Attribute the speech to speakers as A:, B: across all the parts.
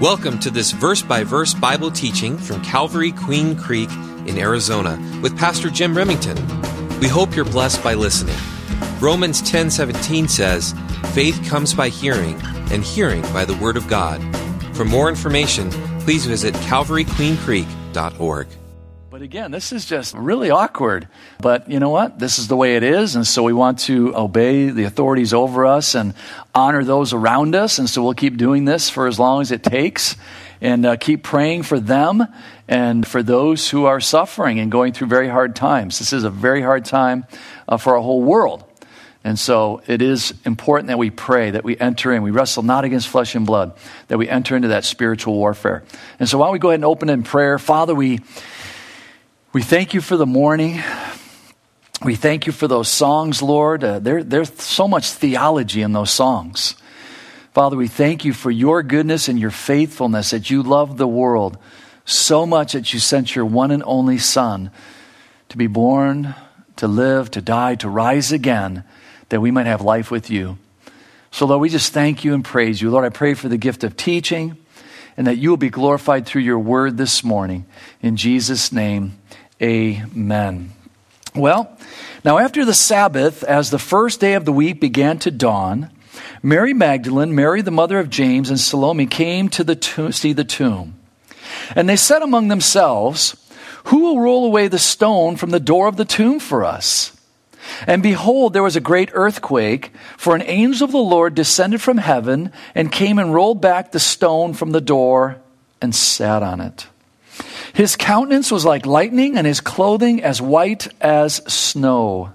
A: Welcome to this verse by verse Bible teaching from Calvary Queen Creek in Arizona with Pastor Jim Remington. We hope you're blessed by listening. Romans 10:17 says, "Faith comes by hearing, and hearing by the word of God." For more information, please visit calvaryqueencreek.org.
B: But again, this is just really awkward. But you know what? This is the way it is. And so we want to obey the authorities over us and honor those around us. And so we'll keep doing this for as long as it takes and uh, keep praying for them and for those who are suffering and going through very hard times. This is a very hard time uh, for our whole world. And so it is important that we pray, that we enter in. We wrestle not against flesh and blood, that we enter into that spiritual warfare. And so why don't we go ahead and open in prayer? Father, we. We thank you for the morning. We thank you for those songs, Lord. Uh, there, there's so much theology in those songs. Father, we thank you for your goodness and your faithfulness that you love the world so much that you sent your one and only Son to be born, to live, to die, to rise again, that we might have life with you. So, Lord, we just thank you and praise you. Lord, I pray for the gift of teaching and that you will be glorified through your word this morning. In Jesus' name, Amen. Well, now after the Sabbath, as the first day of the week began to dawn, Mary Magdalene, Mary the mother of James, and Salome came to the tomb, see the tomb. And they said among themselves, Who will roll away the stone from the door of the tomb for us? And behold, there was a great earthquake, for an angel of the Lord descended from heaven and came and rolled back the stone from the door and sat on it. His countenance was like lightning, and his clothing as white as snow.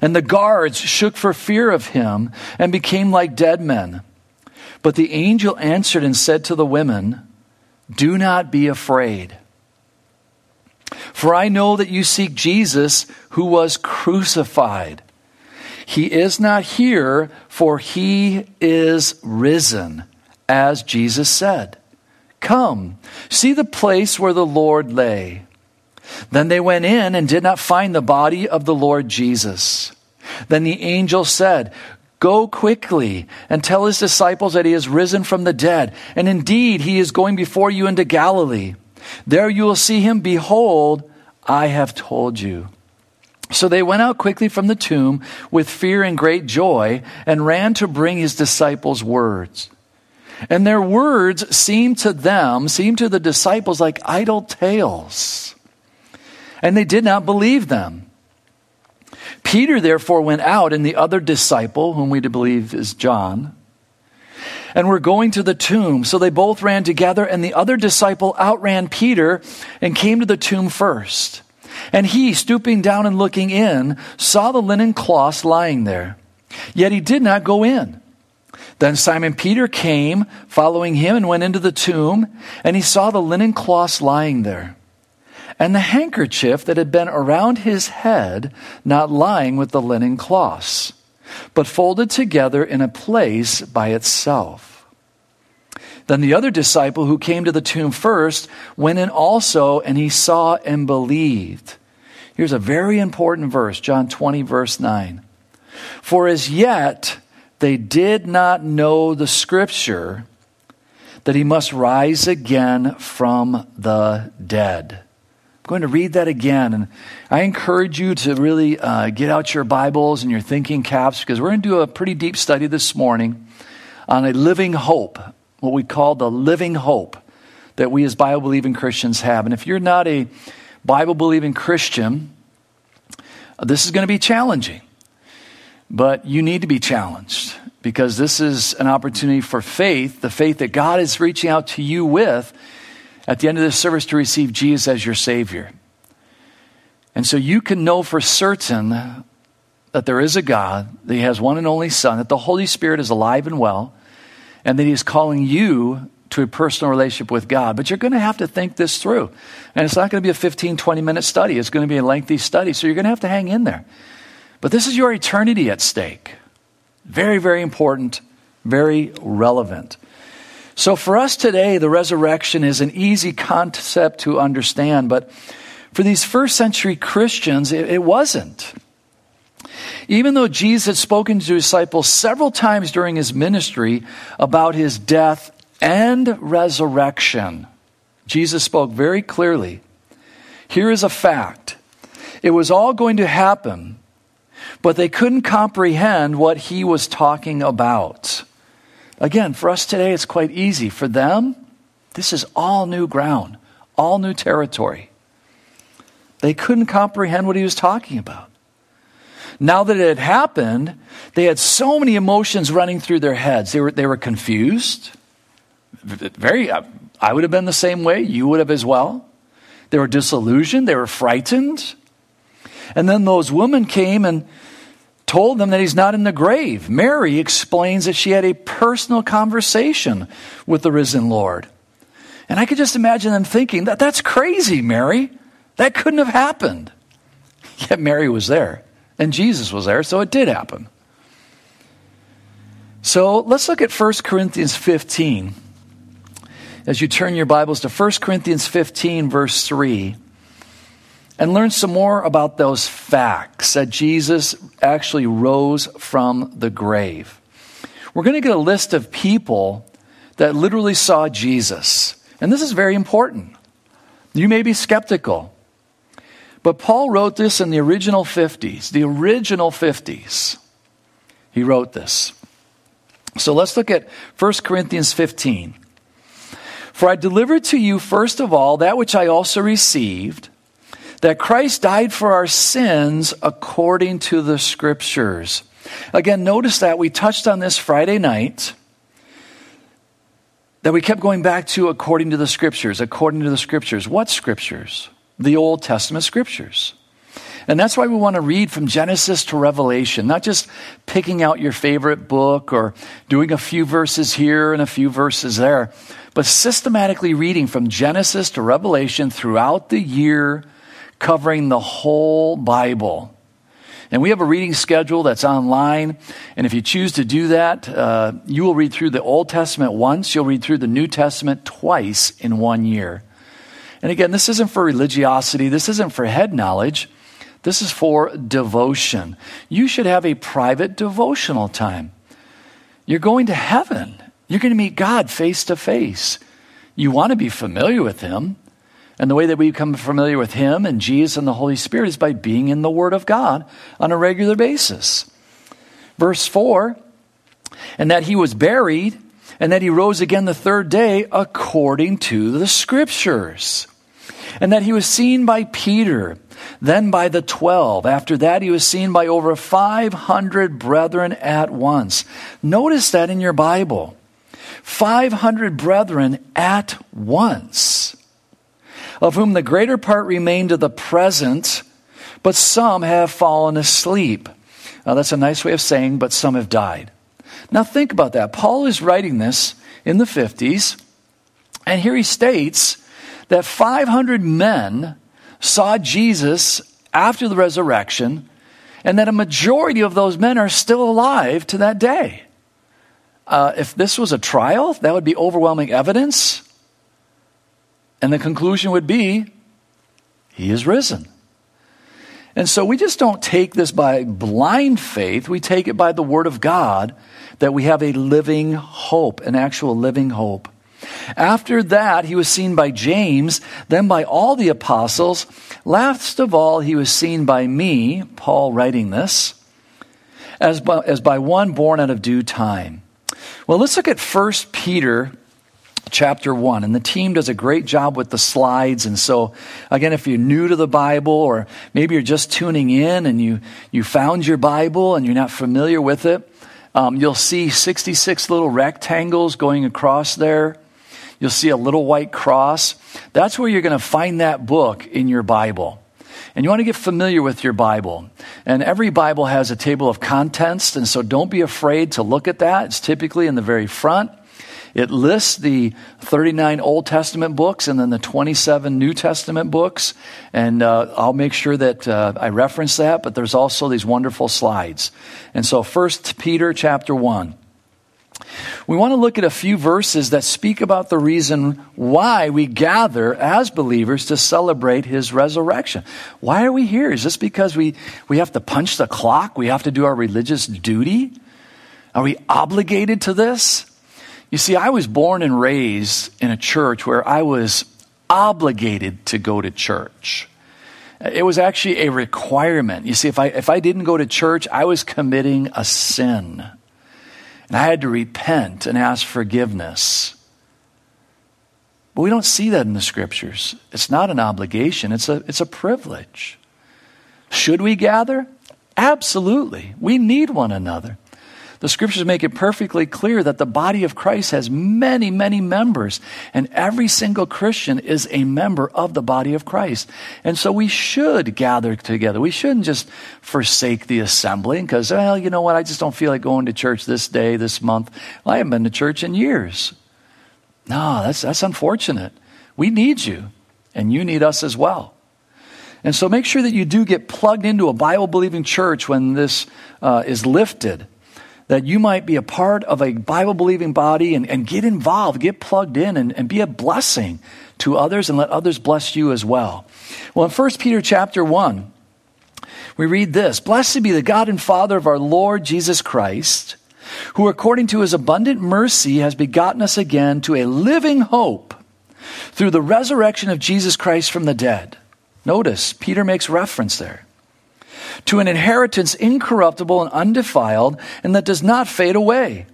B: And the guards shook for fear of him and became like dead men. But the angel answered and said to the women, Do not be afraid. For I know that you seek Jesus who was crucified. He is not here, for he is risen, as Jesus said. Come, see the place where the Lord lay. Then they went in and did not find the body of the Lord Jesus. Then the angel said, Go quickly and tell his disciples that he has risen from the dead. And indeed, he is going before you into Galilee. There you will see him. Behold, I have told you. So they went out quickly from the tomb with fear and great joy and ran to bring his disciples words. And their words seemed to them, seemed to the disciples like idle tales. And they did not believe them. Peter therefore went out, and the other disciple, whom we believe is John, and were going to the tomb. So they both ran together, and the other disciple outran Peter and came to the tomb first. And he, stooping down and looking in, saw the linen cloths lying there. Yet he did not go in. Then Simon Peter came, following him, and went into the tomb, and he saw the linen cloths lying there, and the handkerchief that had been around his head not lying with the linen cloths, but folded together in a place by itself. Then the other disciple who came to the tomb first went in also, and he saw and believed. Here's a very important verse, John 20, verse 9. For as yet, they did not know the scripture that he must rise again from the dead. I'm going to read that again. And I encourage you to really uh, get out your Bibles and your thinking caps because we're going to do a pretty deep study this morning on a living hope, what we call the living hope that we as Bible believing Christians have. And if you're not a Bible believing Christian, this is going to be challenging. But you need to be challenged because this is an opportunity for faith, the faith that God is reaching out to you with at the end of this service to receive Jesus as your Savior. And so you can know for certain that there is a God, that He has one and only Son, that the Holy Spirit is alive and well, and that He is calling you to a personal relationship with God. But you're going to have to think this through. And it's not going to be a 15, 20 minute study, it's going to be a lengthy study. So you're going to have to hang in there. But this is your eternity at stake. Very, very important, very relevant. So for us today, the resurrection is an easy concept to understand, but for these first century Christians, it, it wasn't. Even though Jesus had spoken to his disciples several times during his ministry about his death and resurrection. Jesus spoke very clearly. Here is a fact it was all going to happen, but they couldn't comprehend what he was talking about. Again, for us today, it's quite easy. For them, this is all new ground, all new territory. They couldn't comprehend what he was talking about. Now that it had happened, they had so many emotions running through their heads. They were, they were confused. Very, I would have been the same way. You would have as well. They were disillusioned. They were frightened. And then those women came and told them that he's not in the grave. Mary explains that she had a personal conversation with the risen Lord. And I could just imagine them thinking that that's crazy, Mary. That couldn't have happened. Yet Mary was there. And Jesus was there, so it did happen. So let's look at 1 Corinthians 15. As you turn your Bibles to 1 Corinthians 15, verse 3, and learn some more about those facts that Jesus actually rose from the grave. We're going to get a list of people that literally saw Jesus. And this is very important. You may be skeptical. But Paul wrote this in the original 50s, the original 50s. He wrote this. So let's look at 1 Corinthians 15. For I delivered to you, first of all, that which I also received, that Christ died for our sins according to the Scriptures. Again, notice that we touched on this Friday night, that we kept going back to according to the Scriptures, according to the Scriptures. What Scriptures? the Old Testament scriptures. And that's why we want to read from Genesis to Revelation, not just picking out your favorite book or doing a few verses here and a few verses there, but systematically reading from Genesis to Revelation throughout the year, covering the whole Bible. And we have a reading schedule that's online. And if you choose to do that, uh, you will read through the Old Testament once, you'll read through the New Testament twice in one year. And again, this isn't for religiosity, this isn't for head knowledge. This is for devotion. You should have a private devotional time. You're going to heaven. You're going to meet God face to face. You want to be familiar with Him. And the way that we become familiar with Him and Jesus and the Holy Spirit is by being in the Word of God on a regular basis. Verse 4 and that He was buried, and that He rose again the third day according to the Scriptures and that he was seen by Peter, then by the twelve. After that, he was seen by over 500 brethren at once. Notice that in your Bible 500 brethren at once, of whom the greater part remain to the present, but some have fallen asleep. Now, that's a nice way of saying, but some have died. Now, think about that. Paul is writing this in the 50s, and here he states that 500 men saw Jesus after the resurrection, and that a majority of those men are still alive to that day. Uh, if this was a trial, that would be overwhelming evidence. And the conclusion would be, he is risen. And so we just don't take this by blind faith, we take it by the Word of God that we have a living hope, an actual living hope. After that, he was seen by James, then by all the apostles. Last of all, he was seen by me, Paul writing this, as by, as by one born out of due time. Well, let's look at 1 Peter chapter 1. And the team does a great job with the slides. And so, again, if you're new to the Bible, or maybe you're just tuning in and you, you found your Bible and you're not familiar with it, um, you'll see 66 little rectangles going across there. You'll see a little white cross. That's where you're going to find that book in your Bible. And you want to get familiar with your Bible. And every Bible has a table of contents, and so don't be afraid to look at that. It's typically in the very front. It lists the 39 Old Testament books and then the 27 New Testament books. And uh, I'll make sure that uh, I reference that, but there's also these wonderful slides. And so, First Peter chapter 1. We want to look at a few verses that speak about the reason why we gather as believers to celebrate his resurrection. Why are we here? Is this because we, we have to punch the clock? We have to do our religious duty? Are we obligated to this? You see, I was born and raised in a church where I was obligated to go to church. It was actually a requirement. You see, if I, if I didn't go to church, I was committing a sin. And I had to repent and ask forgiveness. But we don't see that in the scriptures. It's not an obligation, it's a, it's a privilege. Should we gather? Absolutely. We need one another. The scriptures make it perfectly clear that the body of Christ has many, many members, and every single Christian is a member of the body of Christ. And so we should gather together. We shouldn't just forsake the assembling because, well, you know what, I just don't feel like going to church this day, this month. Well, I haven't been to church in years. No, that's, that's unfortunate. We need you, and you need us as well. And so make sure that you do get plugged into a Bible believing church when this uh, is lifted that you might be a part of a Bible believing body and, and, get involved, get plugged in, and, and, be a blessing to others and let others bless you as well. Well, in 1 Peter chapter 1, we read this Blessed be the God and Father of our Lord Jesus Christ, who according to his abundant mercy has begotten us again to a living hope through the resurrection of Jesus Christ from the dead. Notice, Peter makes reference there to an inheritance incorruptible and undefiled, and that does not fade away,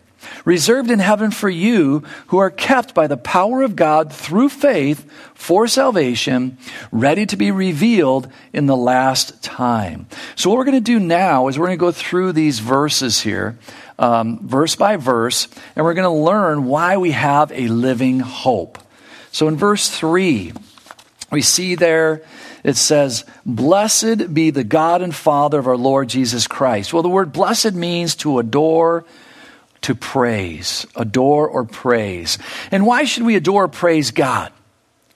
B: reserved in heaven for you who are kept by the power of God through faith for salvation, ready to be revealed in the last time. So, what we're going to do now is we're going to go through these verses here. Um, verse by verse, and we're going to learn why we have a living hope. So in verse 3, we see there it says, Blessed be the God and Father of our Lord Jesus Christ. Well, the word blessed means to adore, to praise, adore or praise. And why should we adore or praise God?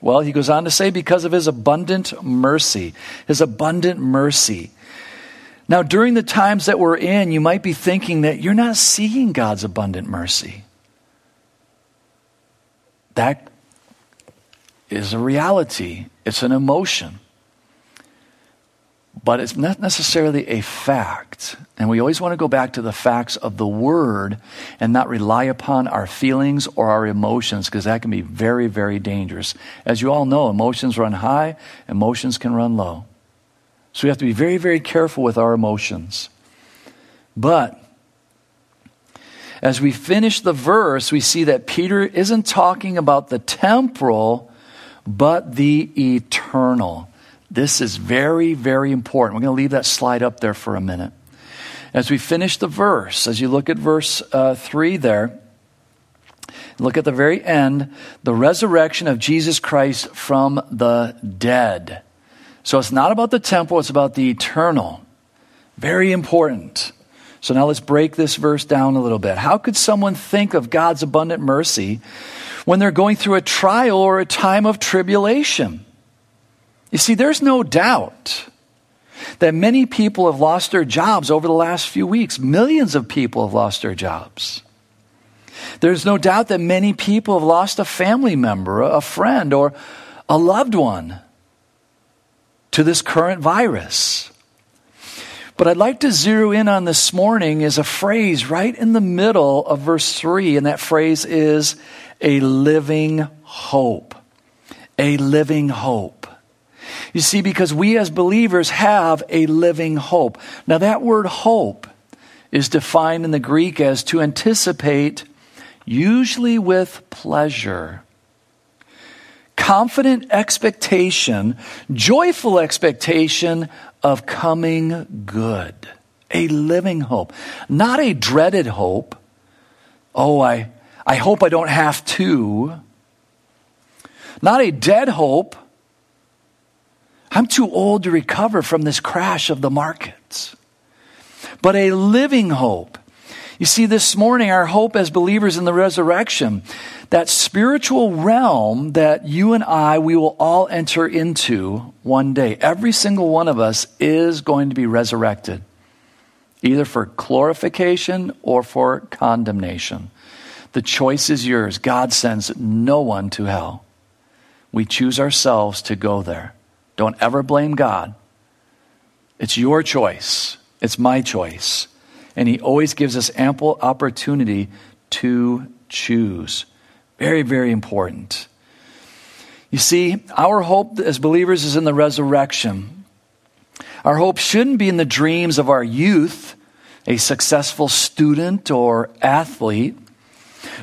B: Well, he goes on to say, because of his abundant mercy, his abundant mercy. Now, during the times that we're in, you might be thinking that you're not seeing God's abundant mercy. That is a reality, it's an emotion but it's not necessarily a fact. And we always want to go back to the facts of the Word and not rely upon our feelings or our emotions because that can be very, very dangerous. As you all know, emotions run high, emotions can run low. So we have to be very, very careful with our emotions. But as we finish the verse, we see that Peter isn't talking about the temporal, but the eternal. This is very, very important. We're going to leave that slide up there for a minute. As we finish the verse, as you look at verse uh, 3 there, look at the very end the resurrection of Jesus Christ from the dead. So it's not about the temple, it's about the eternal. Very important. So now let's break this verse down a little bit. How could someone think of God's abundant mercy when they're going through a trial or a time of tribulation? You see, there's no doubt that many people have lost their jobs over the last few weeks. Millions of people have lost their jobs. There's no doubt that many people have lost a family member, a friend, or a loved one to this current virus. But I'd like to zero in on this morning is a phrase right in the middle of verse 3, and that phrase is a living hope. A living hope. You see, because we as believers have a living hope. Now, that word hope is defined in the Greek as to anticipate, usually with pleasure. Confident expectation, joyful expectation of coming good. A living hope. Not a dreaded hope. Oh, I, I hope I don't have to. Not a dead hope. I'm too old to recover from this crash of the markets. But a living hope. You see, this morning, our hope as believers in the resurrection, that spiritual realm that you and I, we will all enter into one day. Every single one of us is going to be resurrected, either for glorification or for condemnation. The choice is yours. God sends no one to hell. We choose ourselves to go there. Don't ever blame God. It's your choice, it's my choice. And He always gives us ample opportunity to choose. Very, very important. You see, our hope as believers is in the resurrection. Our hope shouldn't be in the dreams of our youth, a successful student or athlete,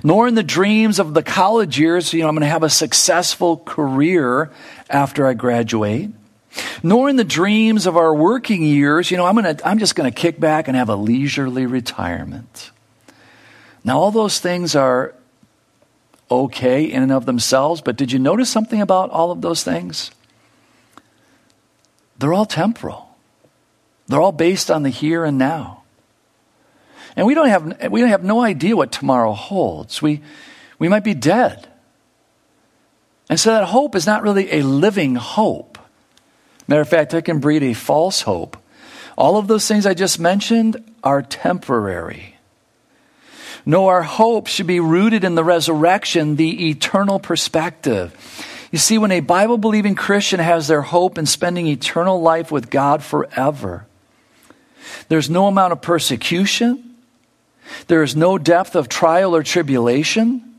B: nor in the dreams of the college years, you know, I'm going to have a successful career after I graduate, nor in the dreams of our working years, you know, I'm, to, I'm just going to kick back and have a leisurely retirement. Now, all those things are okay in and of themselves, but did you notice something about all of those things? They're all temporal. They're all based on the here and now. And we don't have, we have no idea what tomorrow holds. We, we might be dead. And so that hope is not really a living hope. Matter of fact, it can breed a false hope. All of those things I just mentioned are temporary. No, our hope should be rooted in the resurrection, the eternal perspective. You see, when a Bible believing Christian has their hope in spending eternal life with God forever, there's no amount of persecution, there is no depth of trial or tribulation,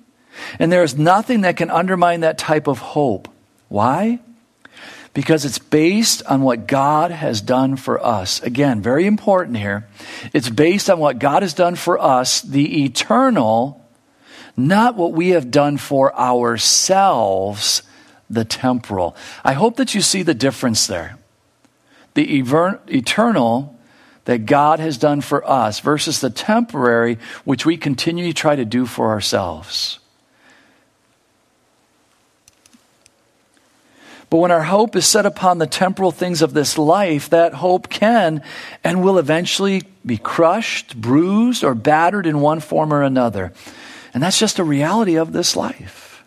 B: and there is nothing that can undermine that type of hope. Why? because it's based on what God has done for us. Again, very important here. It's based on what God has done for us, the eternal, not what we have done for ourselves, the temporal. I hope that you see the difference there. The eternal that God has done for us versus the temporary, which we continue to try to do for ourselves. But when our hope is set upon the temporal things of this life, that hope can and will eventually be crushed, bruised, or battered in one form or another. And that's just a reality of this life.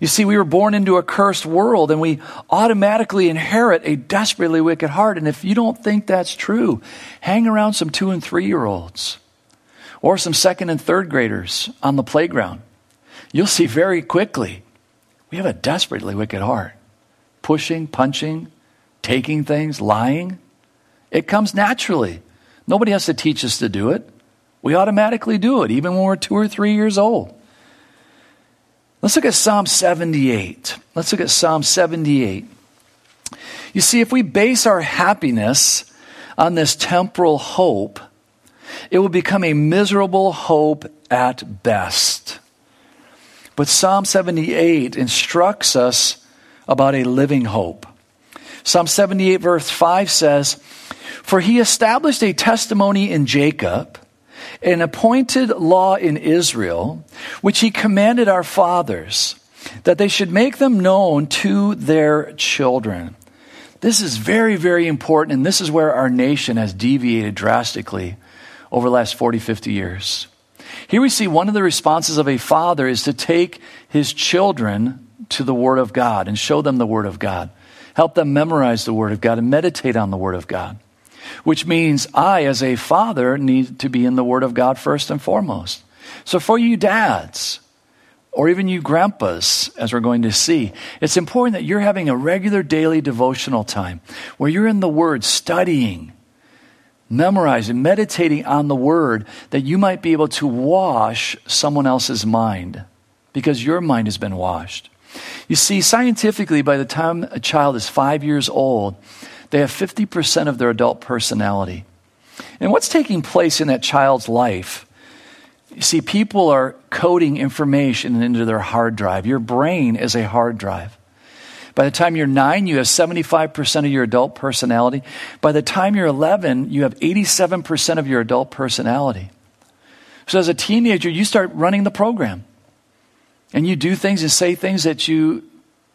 B: You see, we were born into a cursed world and we automatically inherit a desperately wicked heart. And if you don't think that's true, hang around some two and three year olds or some second and third graders on the playground. You'll see very quickly we have a desperately wicked heart. Pushing, punching, taking things, lying. It comes naturally. Nobody has to teach us to do it. We automatically do it, even when we're two or three years old. Let's look at Psalm 78. Let's look at Psalm 78. You see, if we base our happiness on this temporal hope, it will become a miserable hope at best. But Psalm 78 instructs us about a living hope. Psalm 78, verse 5 says, For he established a testimony in Jacob, an appointed law in Israel, which he commanded our fathers, that they should make them known to their children. This is very, very important, and this is where our nation has deviated drastically over the last 40, 50 years. Here we see one of the responses of a father is to take his children to the Word of God and show them the Word of God. Help them memorize the Word of God and meditate on the Word of God. Which means I, as a father, need to be in the Word of God first and foremost. So for you dads, or even you grandpas, as we're going to see, it's important that you're having a regular daily devotional time where you're in the Word studying memorizing, meditating on the word that you might be able to wash someone else's mind because your mind has been washed. You see, scientifically, by the time a child is five years old, they have 50% of their adult personality. And what's taking place in that child's life? You see, people are coding information into their hard drive. Your brain is a hard drive. By the time you're nine, you have 75% of your adult personality. By the time you're 11, you have 87% of your adult personality. So as a teenager, you start running the program. And you do things and say things that you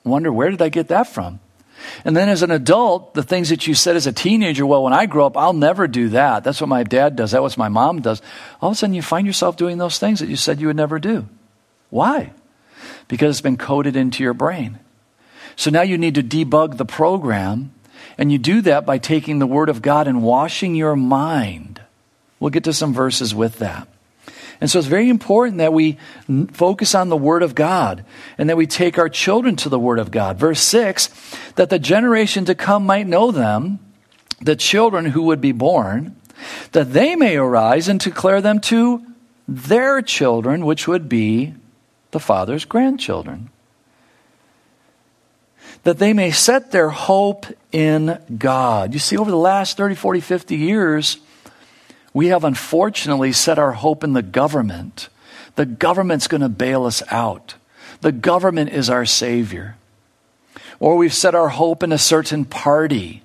B: wonder, where did I get that from? And then as an adult, the things that you said as a teenager, well, when I grow up, I'll never do that. That's what my dad does. That's what my mom does. All of a sudden, you find yourself doing those things that you said you would never do. Why? Because it's been coded into your brain. So now you need to debug the program, and you do that by taking the Word of God and washing your mind. We'll get to some verses with that. And so it's very important that we focus on the Word of God and that we take our children to the Word of God. Verse 6 that the generation to come might know them, the children who would be born, that they may arise and declare them to their children, which would be the Father's grandchildren. That they may set their hope in God. You see, over the last 30, 40, 50 years, we have unfortunately set our hope in the government. The government's going to bail us out. The government is our Savior. Or we've set our hope in a certain party.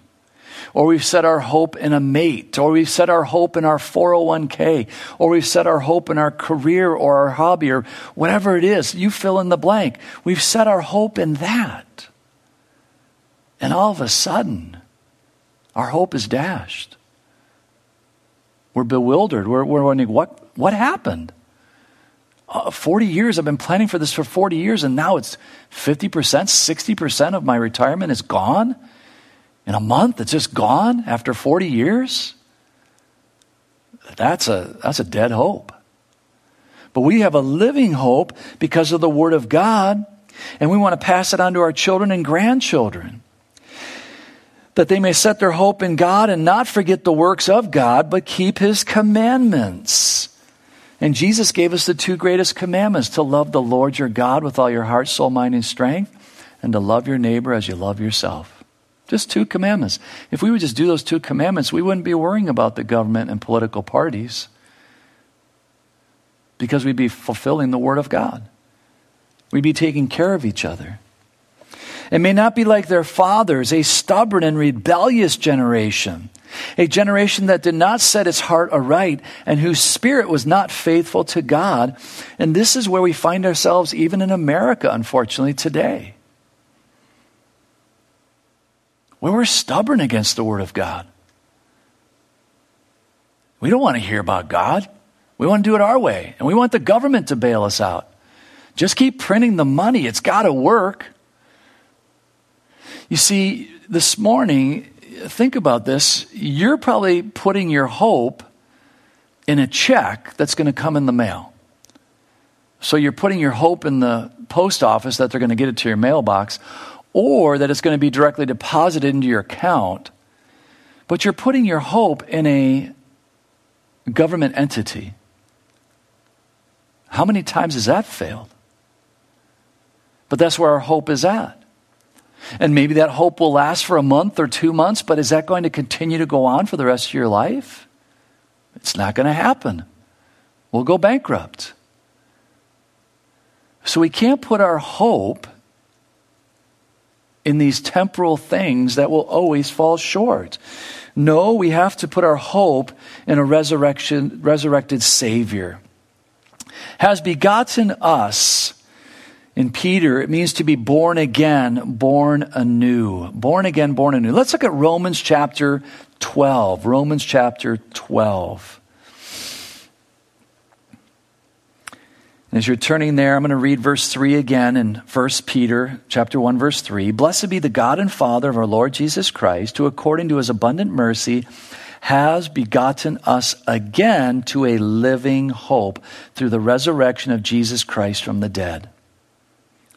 B: Or we've set our hope in a mate. Or we've set our hope in our 401k. Or we've set our hope in our career or our hobby or whatever it is. You fill in the blank. We've set our hope in that. And all of a sudden, our hope is dashed. We're bewildered. We're, we're wondering, what, what happened? Uh, 40 years, I've been planning for this for 40 years, and now it's 50%, 60% of my retirement is gone? In a month, it's just gone after 40 years? That's a, that's a dead hope. But we have a living hope because of the Word of God, and we want to pass it on to our children and grandchildren that they may set their hope in God and not forget the works of God, but keep his commandments. And Jesus gave us the two greatest commandments to love the Lord your God with all your heart, soul, mind, and strength, and to love your neighbor as you love yourself. Just two commandments. If we would just do those two commandments, we wouldn't be worrying about the government and political parties because we'd be fulfilling the Word of God. We'd be taking care of each other and may not be like their fathers, a stubborn and rebellious generation, a generation that did not set its heart aright and whose spirit was not faithful to God. And this is where we find ourselves even in America, unfortunately, today. Where we're stubborn against the Word of God. We don't want to hear about God. We want to do it our way. And we want the government to bail us out. Just keep printing the money. It's got to work. You see, this morning, think about this. You're probably putting your hope in a check that's going to come in the mail. So you're putting your hope in the post office that they're going to get it to your mailbox or that it's going to be directly deposited into your account. But you're putting your hope in a government entity. How many times has that failed? But that's where our hope is at. And maybe that hope will last for a month or two months, but is that going to continue to go on for the rest of your life? It's not going to happen. We'll go bankrupt. So we can't put our hope in these temporal things that will always fall short. No, we have to put our hope in a resurrection, resurrected Savior. Has begotten us in Peter, it means to be born again, born anew. Born again, born anew. Let's look at Romans chapter 12. Romans chapter 12. As you're turning there, I'm going to read verse 3 again in 1 Peter chapter 1 verse 3. Blessed be the God and Father of our Lord Jesus Christ, who according to his abundant mercy has begotten us again to a living hope through the resurrection of Jesus Christ from the dead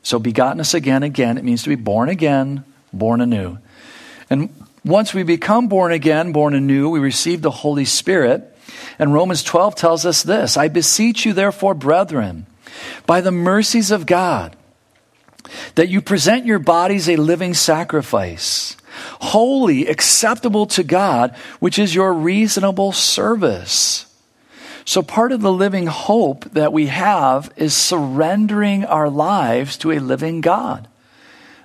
B: so, begotten us again, again, it means to be born again, born anew. And once we become born again, born anew, we receive the Holy Spirit. And Romans 12 tells us this I beseech you, therefore, brethren, by the mercies of God, that you present your bodies a living sacrifice, holy, acceptable to God, which is your reasonable service. So, part of the living hope that we have is surrendering our lives to a living God.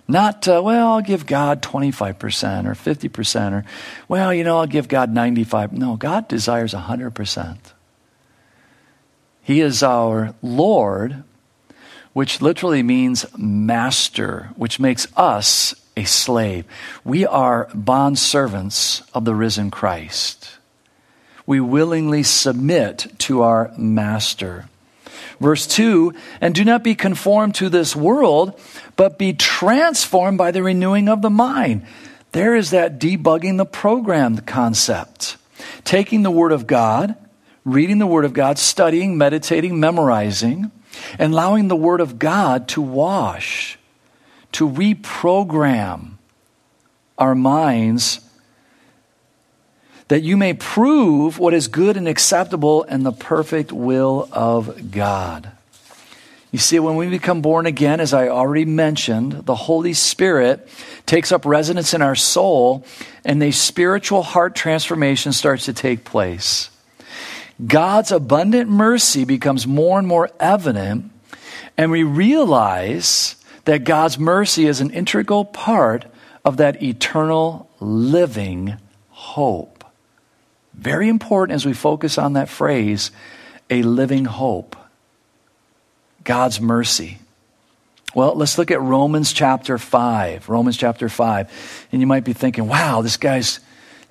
B: Not, uh, well, I'll give God 25% or 50% or, well, you know, I'll give God 95. No, God desires 100%. He is our Lord, which literally means master, which makes us a slave. We are bond servants of the risen Christ we willingly submit to our master. Verse 2 And do not be conformed to this world, but be transformed by the renewing of the mind. There is that debugging the program concept. Taking the Word of God, reading the Word of God, studying, meditating, memorizing, and allowing the Word of God to wash, to reprogram our minds that you may prove what is good and acceptable and the perfect will of God. You see, when we become born again, as I already mentioned, the Holy Spirit takes up residence in our soul, and a spiritual heart transformation starts to take place. God's abundant mercy becomes more and more evident, and we realize that God's mercy is an integral part of that eternal living hope. Very important as we focus on that phrase, a living hope. God's mercy. Well, let's look at Romans chapter 5. Romans chapter 5. And you might be thinking, wow, this guy's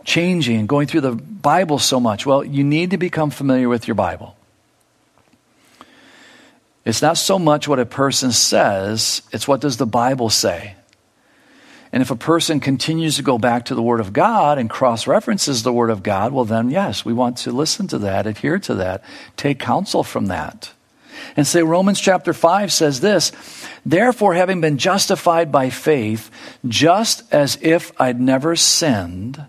B: changing and going through the Bible so much. Well, you need to become familiar with your Bible. It's not so much what a person says, it's what does the Bible say. And if a person continues to go back to the Word of God and cross references the Word of God, well, then, yes, we want to listen to that, adhere to that, take counsel from that. And say, Romans chapter 5 says this Therefore, having been justified by faith, just as if I'd never sinned,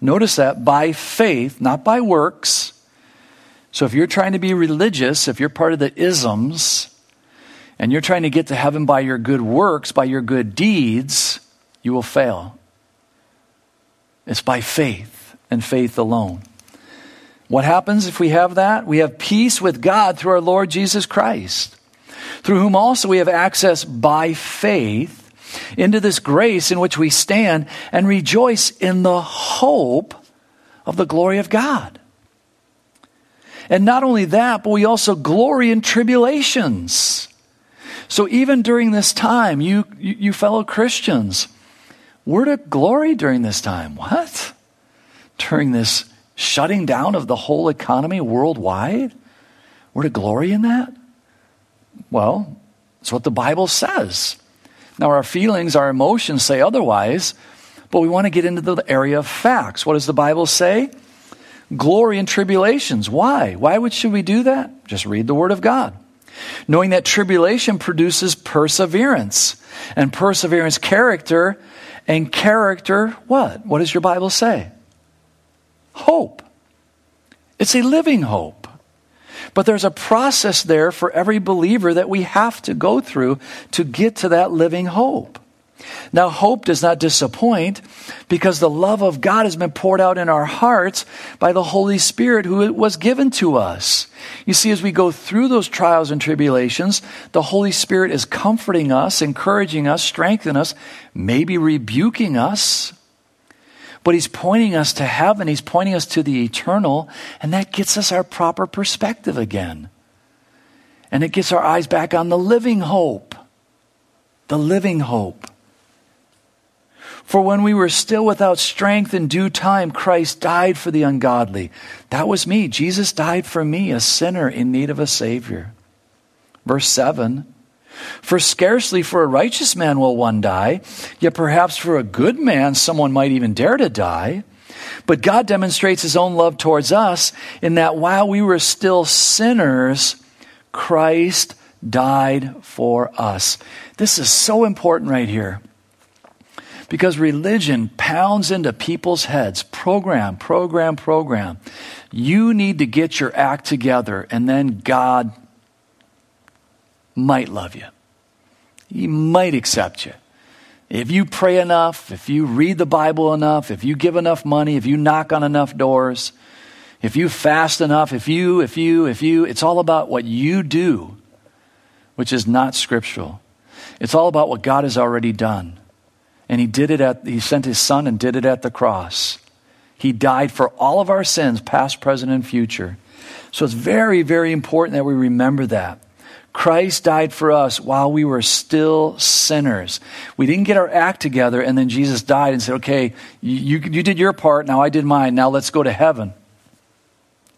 B: notice that by faith, not by works. So if you're trying to be religious, if you're part of the isms, and you're trying to get to heaven by your good works, by your good deeds, you will fail. It's by faith and faith alone. What happens if we have that? We have peace with God through our Lord Jesus Christ, through whom also we have access by faith into this grace in which we stand and rejoice in the hope of the glory of God. And not only that, but we also glory in tribulations. So even during this time, you, you, you fellow Christians, we're to glory during this time. What? During this shutting down of the whole economy worldwide? We're to glory in that? Well, it's what the Bible says. Now, our feelings, our emotions say otherwise, but we want to get into the area of facts. What does the Bible say? Glory in tribulations. Why? Why would, should we do that? Just read the Word of God. Knowing that tribulation produces perseverance, and perseverance, character, and character, what? What does your Bible say? hope. It's a living hope. But there's a process there for every believer that we have to go through to get to that living hope. Now, hope does not disappoint because the love of God has been poured out in our hearts by the Holy Spirit who was given to us. You see, as we go through those trials and tribulations, the Holy Spirit is comforting us, encouraging us, strengthening us, maybe rebuking us, but he's pointing us to heaven, he's pointing us to the eternal, and that gets us our proper perspective again. And it gets our eyes back on the living hope. The living hope. For when we were still without strength in due time, Christ died for the ungodly. That was me. Jesus died for me, a sinner in need of a Savior. Verse 7 for scarcely for a righteous man will one die, yet perhaps for a good man someone might even dare to die. But God demonstrates his own love towards us in that while we were still sinners, Christ died for us. This is so important right here. Because religion pounds into people's heads program, program, program. You need to get your act together, and then God might love you. He might accept you. If you pray enough, if you read the Bible enough, if you give enough money, if you knock on enough doors, if you fast enough, if you, if you, if you, it's all about what you do, which is not scriptural. It's all about what God has already done. And He did it at, He sent His Son and did it at the cross. He died for all of our sins, past, present, and future. So it's very, very important that we remember that. Christ died for us while we were still sinners. We didn't get our act together, and then Jesus died and said, Okay, you, you did your part, now I did mine, now let's go to heaven.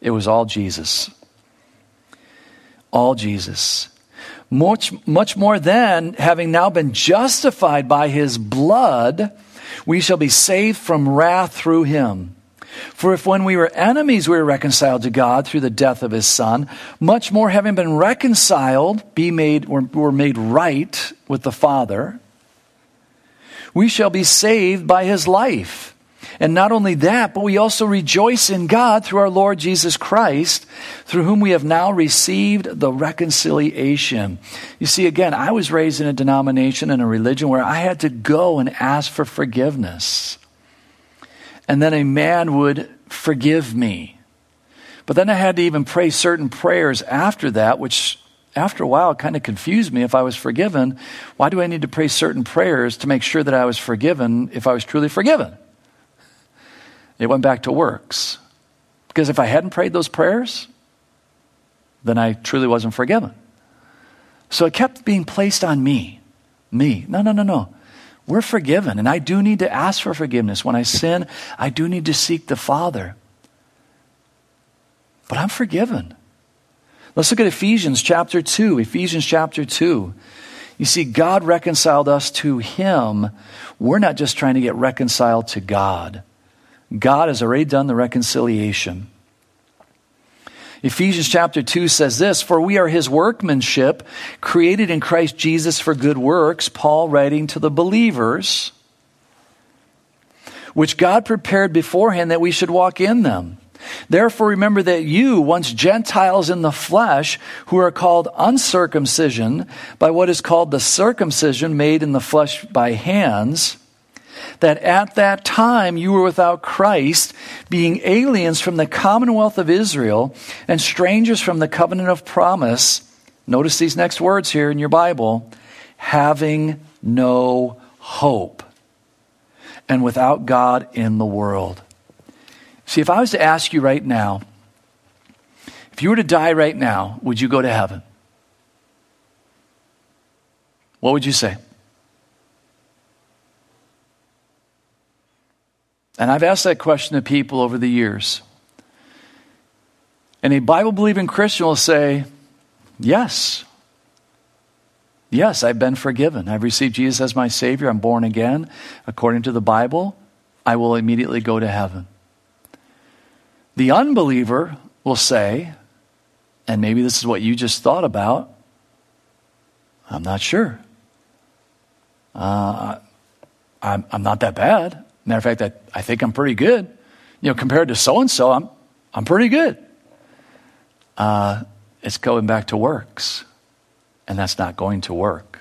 B: It was all Jesus. All Jesus. Much, much more than having now been justified by his blood, we shall be saved from wrath through him. For if when we were enemies we were reconciled to God through the death of his son, much more having been reconciled, be made were, were made right with the Father, we shall be saved by his life. And not only that, but we also rejoice in God through our Lord Jesus Christ, through whom we have now received the reconciliation. You see, again, I was raised in a denomination and a religion where I had to go and ask for forgiveness. And then a man would forgive me. But then I had to even pray certain prayers after that, which after a while kind of confused me if I was forgiven. Why do I need to pray certain prayers to make sure that I was forgiven if I was truly forgiven? It went back to works. Because if I hadn't prayed those prayers, then I truly wasn't forgiven. So it kept being placed on me. Me. No, no, no, no. We're forgiven, and I do need to ask for forgiveness. When I sin, I do need to seek the Father. But I'm forgiven. Let's look at Ephesians chapter 2. Ephesians chapter 2. You see, God reconciled us to Him. We're not just trying to get reconciled to God, God has already done the reconciliation. Ephesians chapter 2 says this For we are his workmanship, created in Christ Jesus for good works, Paul writing to the believers, which God prepared beforehand that we should walk in them. Therefore, remember that you, once Gentiles in the flesh, who are called uncircumcision by what is called the circumcision made in the flesh by hands, that at that time you were without Christ, being aliens from the commonwealth of Israel and strangers from the covenant of promise. Notice these next words here in your Bible having no hope and without God in the world. See, if I was to ask you right now, if you were to die right now, would you go to heaven? What would you say? And I've asked that question to people over the years. And a Bible believing Christian will say, Yes. Yes, I've been forgiven. I've received Jesus as my Savior. I'm born again. According to the Bible, I will immediately go to heaven. The unbeliever will say, and maybe this is what you just thought about, I'm not sure. Uh, I'm, I'm not that bad. Matter of fact, I, I think I'm pretty good. You know, compared to so and so, I'm I'm pretty good. Uh, it's going back to works, and that's not going to work.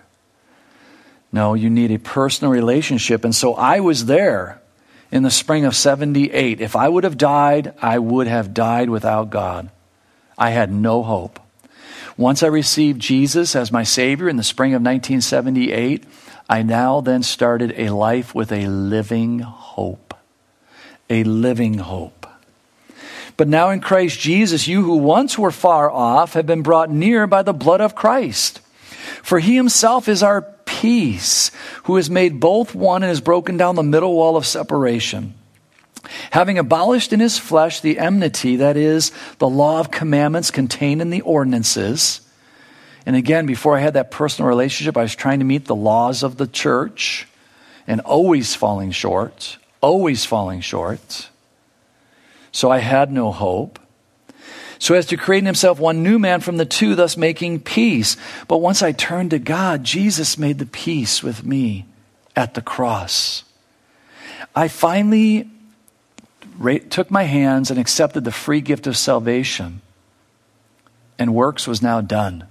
B: No, you need a personal relationship, and so I was there in the spring of '78. If I would have died, I would have died without God. I had no hope. Once I received Jesus as my Savior in the spring of 1978, I now then started a life with a living hope. A living hope. But now in Christ Jesus, you who once were far off have been brought near by the blood of Christ. For he himself is our peace, who has made both one and has broken down the middle wall of separation. Having abolished in his flesh the enmity, that is, the law of commandments contained in the ordinances, and again, before I had that personal relationship, I was trying to meet the laws of the church and always falling short, always falling short. So I had no hope. So as to create in himself one new man from the two, thus making peace. But once I turned to God, Jesus made the peace with me at the cross. I finally took my hands and accepted the free gift of salvation, and works was now done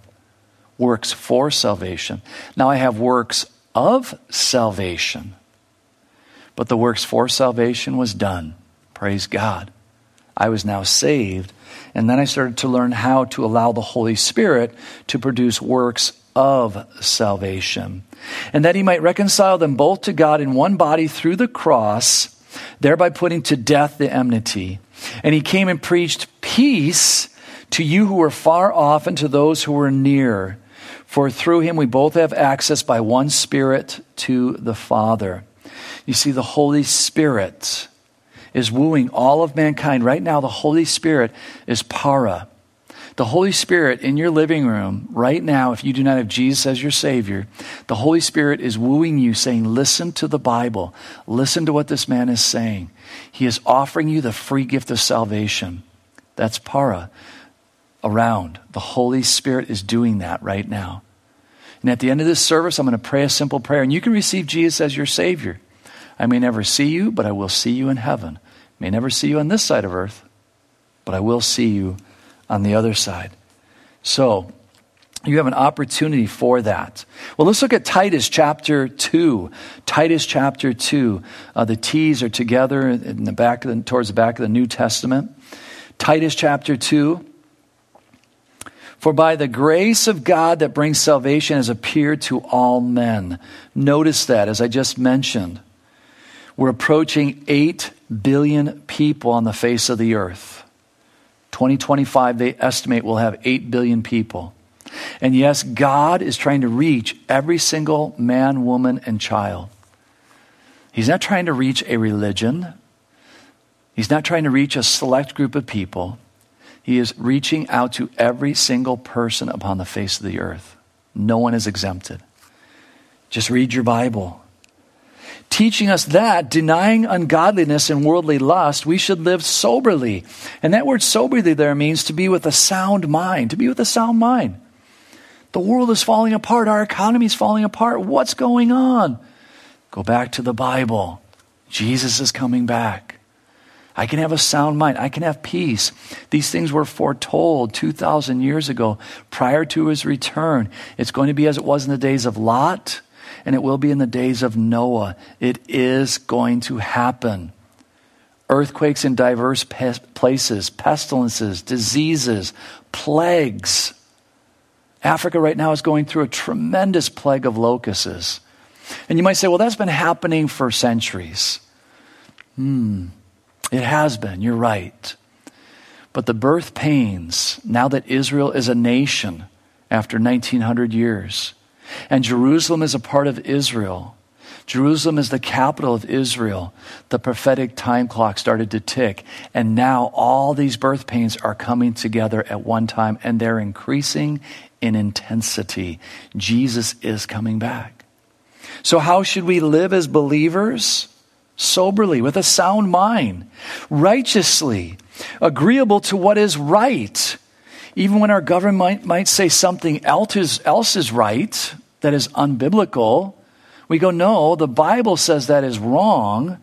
B: works for salvation. Now I have works of salvation. But the works for salvation was done. Praise God. I was now saved. And then I started to learn how to allow the Holy Spirit to produce works of salvation. And that he might reconcile them both to God in one body through the cross, thereby putting to death the enmity. And he came and preached peace to you who were far off and to those who were near. For through him we both have access by one Spirit to the Father. You see, the Holy Spirit is wooing all of mankind. Right now, the Holy Spirit is para. The Holy Spirit in your living room, right now, if you do not have Jesus as your Savior, the Holy Spirit is wooing you, saying, Listen to the Bible. Listen to what this man is saying. He is offering you the free gift of salvation. That's para around. The Holy Spirit is doing that right now. And at the end of this service, I'm going to pray a simple prayer, and you can receive Jesus as your Savior. I may never see you, but I will see you in heaven. May never see you on this side of earth, but I will see you on the other side. So, you have an opportunity for that. Well, let's look at Titus chapter 2. Titus chapter 2. Uh, the T's are together in the back the, towards the back of the New Testament. Titus chapter 2. For by the grace of God that brings salvation has appeared to all men. Notice that, as I just mentioned. We're approaching 8 billion people on the face of the earth. 2025, they estimate we'll have 8 billion people. And yes, God is trying to reach every single man, woman, and child. He's not trying to reach a religion, He's not trying to reach a select group of people. He is reaching out to every single person upon the face of the earth. No one is exempted. Just read your Bible. Teaching us that, denying ungodliness and worldly lust, we should live soberly. And that word soberly there means to be with a sound mind, to be with a sound mind. The world is falling apart. Our economy is falling apart. What's going on? Go back to the Bible. Jesus is coming back. I can have a sound mind. I can have peace. These things were foretold 2,000 years ago prior to his return. It's going to be as it was in the days of Lot, and it will be in the days of Noah. It is going to happen. Earthquakes in diverse pe- places, pestilences, diseases, plagues. Africa right now is going through a tremendous plague of locusts. And you might say, well, that's been happening for centuries. Hmm. It has been, you're right. But the birth pains, now that Israel is a nation after 1900 years, and Jerusalem is a part of Israel, Jerusalem is the capital of Israel. The prophetic time clock started to tick, and now all these birth pains are coming together at one time, and they're increasing in intensity. Jesus is coming back. So, how should we live as believers? Soberly, with a sound mind, righteously, agreeable to what is right. Even when our government might, might say something else is, else is right, that is unbiblical, we go, no, the Bible says that is wrong.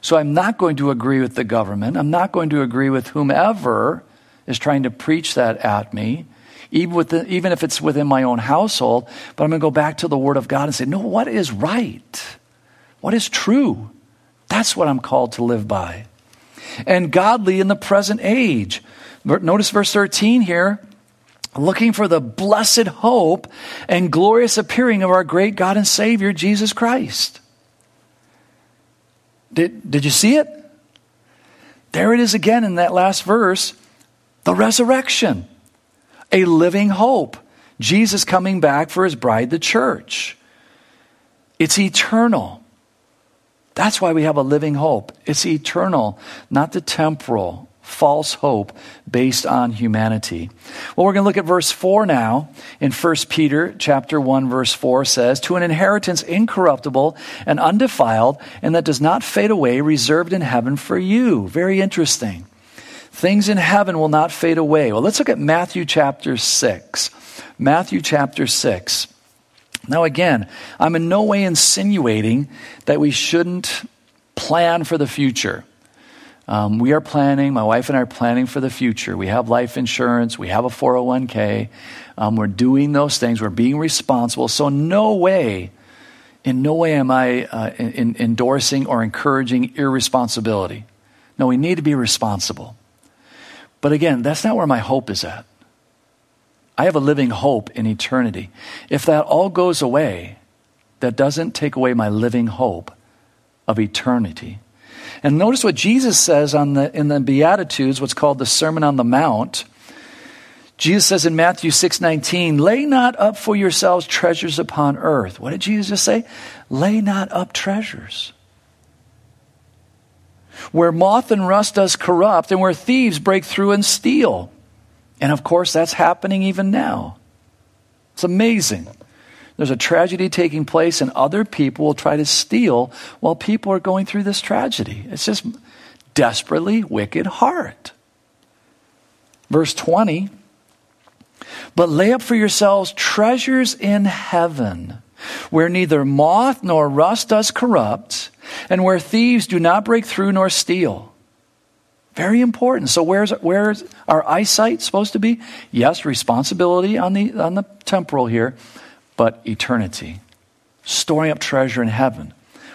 B: So I'm not going to agree with the government. I'm not going to agree with whomever is trying to preach that at me, even, the, even if it's within my own household. But I'm going to go back to the Word of God and say, no, what is right? What is true? That's what I'm called to live by. And godly in the present age. Notice verse 13 here looking for the blessed hope and glorious appearing of our great God and Savior, Jesus Christ. Did, did you see it? There it is again in that last verse the resurrection, a living hope. Jesus coming back for his bride, the church. It's eternal. That's why we have a living hope. It's eternal, not the temporal, false hope based on humanity. Well, we're going to look at verse 4 now. In 1 Peter chapter 1 verse 4 says, "To an inheritance incorruptible and undefiled, and that does not fade away, reserved in heaven for you." Very interesting. Things in heaven will not fade away. Well, let's look at Matthew chapter 6. Matthew chapter 6. Now, again, I'm in no way insinuating that we shouldn't plan for the future. Um, we are planning, my wife and I are planning for the future. We have life insurance, we have a 401k. Um, we're doing those things, we're being responsible. So, no way, in no way am I uh, in, in endorsing or encouraging irresponsibility. No, we need to be responsible. But again, that's not where my hope is at. I have a living hope in eternity. If that all goes away, that doesn't take away my living hope of eternity. And notice what Jesus says on the, in the Beatitudes, what's called the Sermon on the Mount. Jesus says in Matthew 6:19, "Lay not up for yourselves treasures upon earth." What did Jesus just say? Lay not up treasures. Where moth and rust does corrupt and where thieves break through and steal. And of course, that's happening even now. It's amazing. There's a tragedy taking place, and other people will try to steal while people are going through this tragedy. It's just desperately wicked heart. Verse 20 But lay up for yourselves treasures in heaven, where neither moth nor rust does corrupt, and where thieves do not break through nor steal. Very important. So where's where's our eyesight supposed to be? Yes, responsibility on the on the temporal here, but eternity. Storing up treasure in heaven.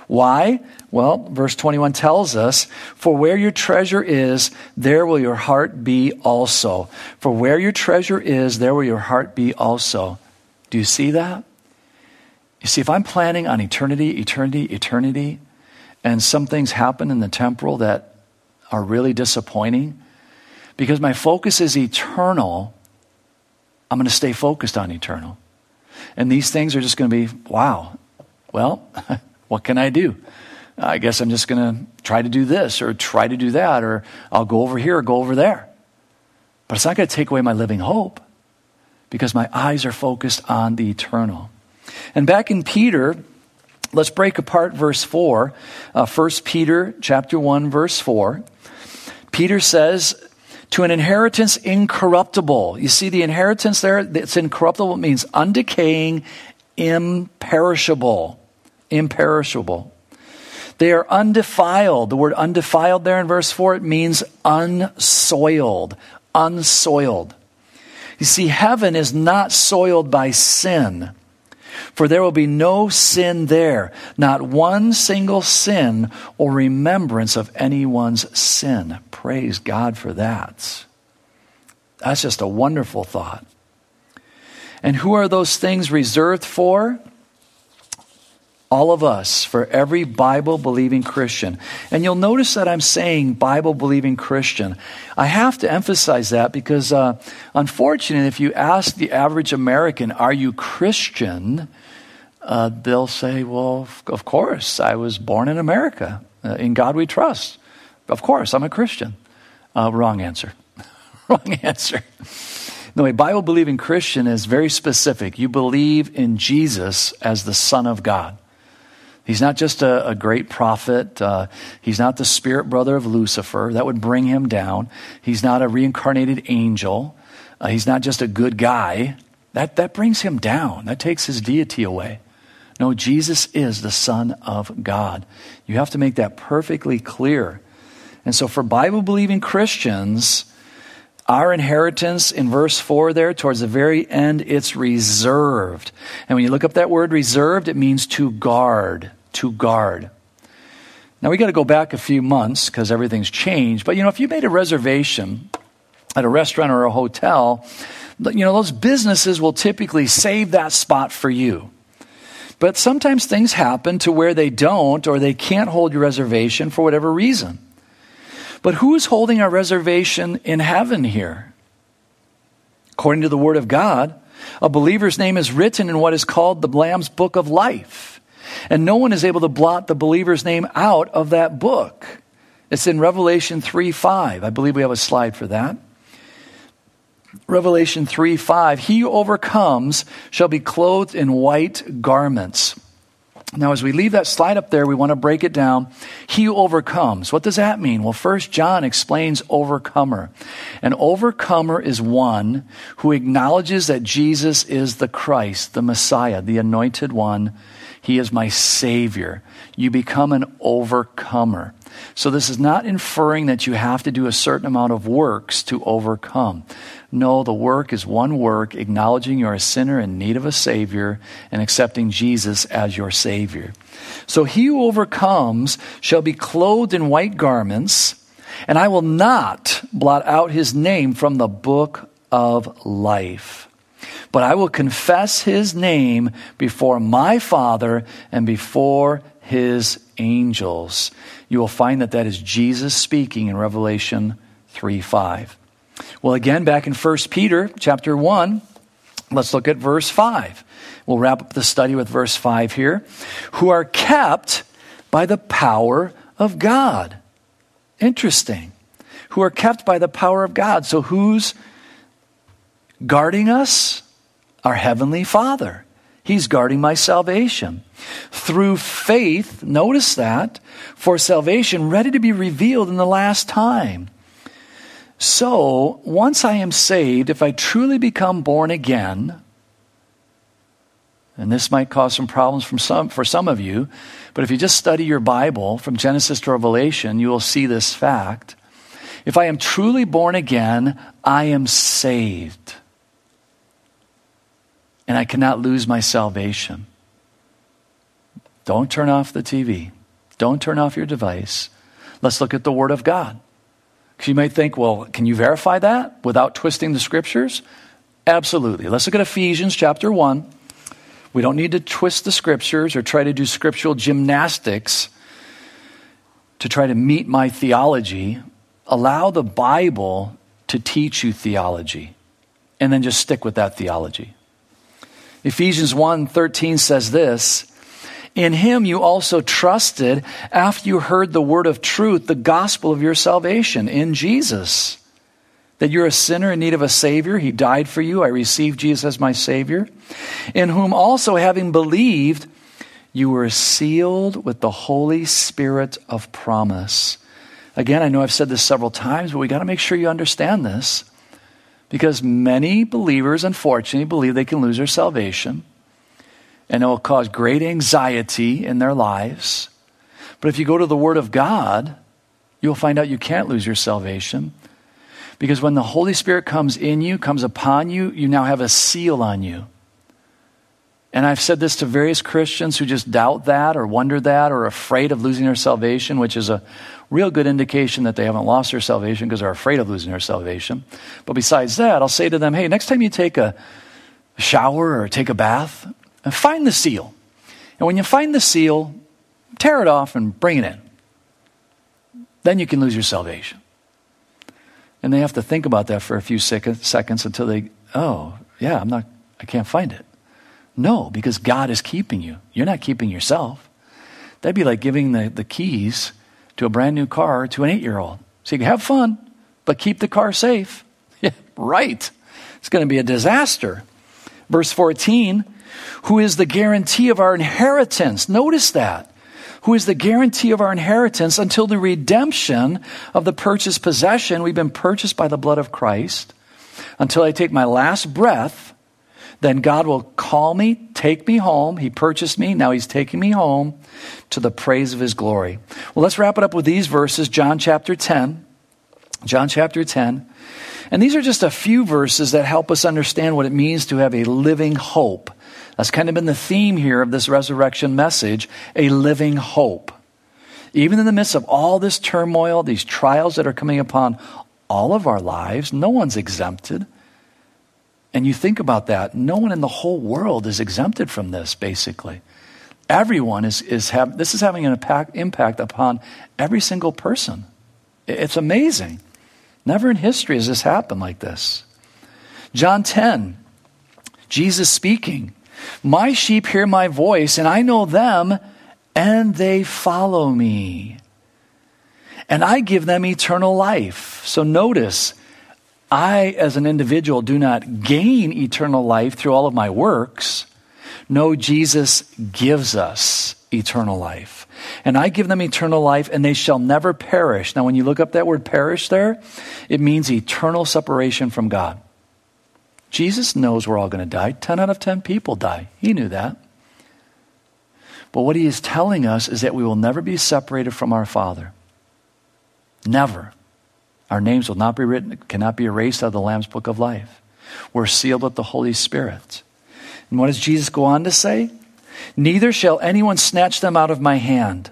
B: Why? Well, verse 21 tells us, For where your treasure is, there will your heart be also. For where your treasure is, there will your heart be also. Do you see that? You see, if I'm planning on eternity, eternity, eternity, and some things happen in the temporal that are really disappointing, because my focus is eternal, I'm going to stay focused on eternal. And these things are just going to be, wow, well, what can I do? I guess I'm just going to try to do this or try to do that, or I'll go over here or go over there. But it's not going to take away my living hope because my eyes are focused on the eternal. And back in Peter, let's break apart verse 4. Uh, 1 Peter chapter 1 verse 4. Peter says, to an inheritance incorruptible. You see the inheritance there, it's incorruptible, it means undecaying, imperishable. Imperishable. They are undefiled. The word undefiled there in verse 4, it means unsoiled. Unsoiled. You see, heaven is not soiled by sin. For there will be no sin there, not one single sin or remembrance of anyone's sin. Praise God for that. That's just a wonderful thought. And who are those things reserved for? All of us, for every Bible believing Christian. And you'll notice that I'm saying Bible believing Christian. I have to emphasize that because, uh, unfortunately, if you ask the average American, Are you Christian? Uh, they'll say, Well, of course, I was born in America. Uh, in God we trust. Of course, I'm a Christian. Uh, wrong answer. wrong answer. No, a Bible believing Christian is very specific. You believe in Jesus as the Son of God. He's not just a, a great prophet. Uh, he's not the spirit brother of Lucifer. That would bring him down. He's not a reincarnated angel. Uh, he's not just a good guy. That, that brings him down. That takes his deity away. No, Jesus is the Son of God. You have to make that perfectly clear. And so, for Bible believing Christians, our inheritance in verse 4 there, towards the very end, it's reserved. And when you look up that word reserved, it means to guard to guard. Now we got to go back a few months because everything's changed. But you know, if you made a reservation at a restaurant or a hotel, you know, those businesses will typically save that spot for you. But sometimes things happen to where they don't or they can't hold your reservation for whatever reason. But who's holding our reservation in heaven here? According to the Word of God, a believer's name is written in what is called the Lamb's Book of Life. And no one is able to blot the believer's name out of that book. It's in Revelation 3 5. I believe we have a slide for that. Revelation 3 5. He who overcomes shall be clothed in white garments. Now, as we leave that slide up there, we want to break it down. He who overcomes. What does that mean? Well, first John explains overcomer. An overcomer is one who acknowledges that Jesus is the Christ, the Messiah, the anointed one, he is my Savior. You become an overcomer. So, this is not inferring that you have to do a certain amount of works to overcome. No, the work is one work, acknowledging you're a sinner in need of a Savior and accepting Jesus as your Savior. So, he who overcomes shall be clothed in white garments, and I will not blot out his name from the book of life but I will confess his name before my Father and before his angels. You will find that that is Jesus speaking in Revelation 3 5. Well, again, back in 1 Peter chapter 1, let's look at verse 5. We'll wrap up the study with verse 5 here. Who are kept by the power of God. Interesting. Who are kept by the power of God. So who's guarding us? our Heavenly Father. He's guarding my salvation. Through faith, notice that, for salvation ready to be revealed in the last time. So, once I am saved, if I truly become born again, And this might cause some problems from some, for some of you, but if you just study your Bible from Genesis to Revelation, you will see this fact. If I am truly born again, I am saved. And I cannot lose my salvation. Don't turn off the TV. Don't turn off your device. Let's look at the Word of God. You might think, well, can you verify that without twisting the scriptures? Absolutely. Let's look at Ephesians chapter 1. We don't need to twist the scriptures or try to do scriptural gymnastics to try to meet my theology. Allow the Bible to teach you theology and then just stick with that theology. Ephesians 1:13 says this, in him you also trusted after you heard the word of truth, the gospel of your salvation in Jesus. That you're a sinner in need of a Savior. He died for you. I received Jesus as my Savior. In whom also, having believed, you were sealed with the Holy Spirit of promise. Again, I know I've said this several times, but we got to make sure you understand this. Because many believers, unfortunately, believe they can lose their salvation and it will cause great anxiety in their lives. But if you go to the Word of God, you'll find out you can't lose your salvation. Because when the Holy Spirit comes in you, comes upon you, you now have a seal on you. And I've said this to various Christians who just doubt that or wonder that or are afraid of losing their salvation, which is a real good indication that they haven't lost their salvation because they're afraid of losing their salvation. But besides that, I'll say to them, hey, next time you take a shower or take a bath, and find the seal. And when you find the seal, tear it off and bring it in. Then you can lose your salvation. And they have to think about that for a few seconds until they, oh, yeah, I'm not, I can't find it. No, because God is keeping you. You're not keeping yourself. That'd be like giving the, the keys to a brand new car to an eight year old. So you can have fun, but keep the car safe. Right. It's going to be a disaster. Verse 14 who is the guarantee of our inheritance. Notice that. Who is the guarantee of our inheritance until the redemption of the purchased possession. We've been purchased by the blood of Christ. Until I take my last breath, then God will call me, take me home. He purchased me. Now he's taking me home to the praise of his glory. Well, let's wrap it up with these verses. John chapter 10. John chapter 10. And these are just a few verses that help us understand what it means to have a living hope. That's kind of been the theme here of this resurrection message a living hope. Even in the midst of all this turmoil, these trials that are coming upon all of our lives, no one's exempted. And you think about that, no one in the whole world is exempted from this, basically. Everyone is, is have, this is having an impact, impact upon every single person. It's amazing. Never in history has this happened like this. John 10, Jesus speaking. My sheep hear my voice, and I know them, and they follow me. And I give them eternal life. So notice, I, as an individual, do not gain eternal life through all of my works. No, Jesus gives us eternal life. And I give them eternal life, and they shall never perish. Now, when you look up that word perish there, it means eternal separation from God. Jesus knows we're all going to die. 10 out of 10 people die. He knew that. But what he is telling us is that we will never be separated from our Father. Never. Our names will not be written, cannot be erased out of the Lamb's book of life. We're sealed with the Holy Spirit. And what does Jesus go on to say? Neither shall anyone snatch them out of my hand.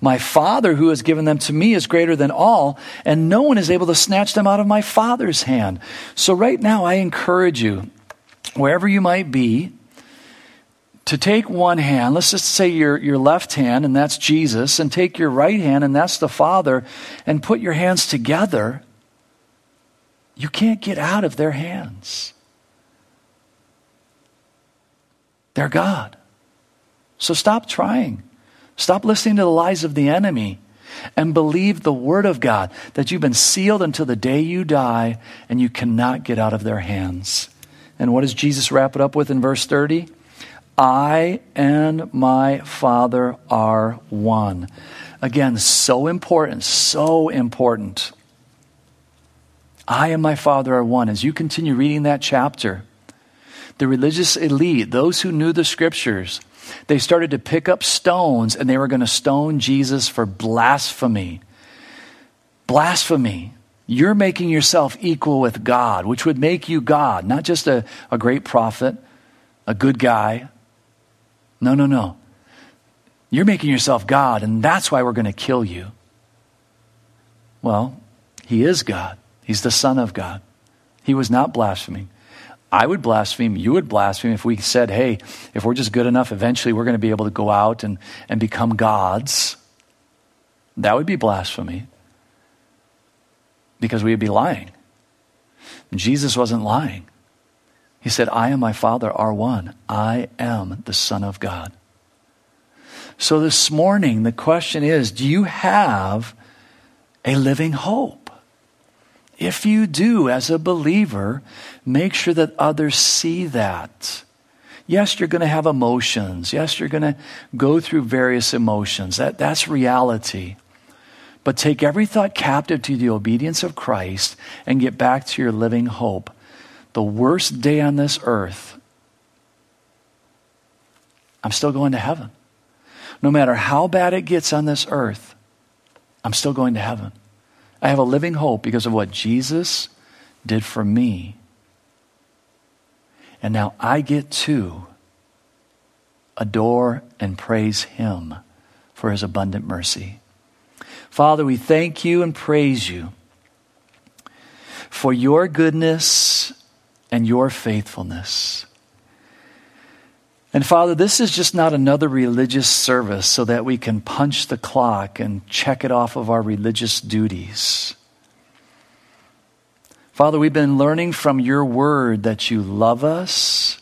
B: My Father who has given them to me is greater than all, and no one is able to snatch them out of my Father's hand. So, right now, I encourage you, wherever you might be, to take one hand, let's just say your, your left hand, and that's Jesus, and take your right hand, and that's the Father, and put your hands together. You can't get out of their hands. They're God. So stop trying. Stop listening to the lies of the enemy and believe the word of God that you've been sealed until the day you die and you cannot get out of their hands. And what does Jesus wrap it up with in verse 30? I and my Father are one. Again, so important, so important. I and my Father are one. As you continue reading that chapter, the religious elite, those who knew the scriptures, they started to pick up stones and they were going to stone Jesus for blasphemy. Blasphemy. You're making yourself equal with God, which would make you God, not just a, a great prophet, a good guy. No, no, no. You're making yourself God, and that's why we're going to kill you. Well, he is God. He's the Son of God. He was not blaspheming. I would blaspheme, you would blaspheme if we said, hey, if we're just good enough, eventually we're going to be able to go out and, and become gods. That would be blasphemy because we would be lying. Jesus wasn't lying. He said, I and my Father are one. I am the Son of God. So this morning, the question is do you have a living hope? If you do, as a believer, make sure that others see that. Yes, you're going to have emotions. Yes, you're going to go through various emotions. That, that's reality. But take every thought captive to the obedience of Christ and get back to your living hope. The worst day on this earth, I'm still going to heaven. No matter how bad it gets on this earth, I'm still going to heaven. I have a living hope because of what Jesus did for me. And now I get to adore and praise Him for His abundant mercy. Father, we thank you and praise you for your goodness and your faithfulness. And Father, this is just not another religious service so that we can punch the clock and check it off of our religious duties. Father, we've been learning from your word that you love us,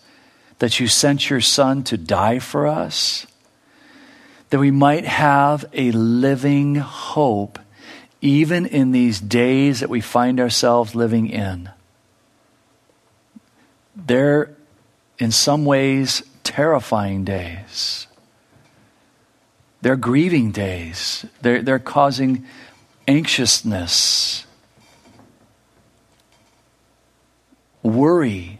B: that you sent your son to die for us, that we might have a living hope even in these days that we find ourselves living in. They're, in some ways, terrifying days. They're grieving days. They're, they're causing anxiousness, worry.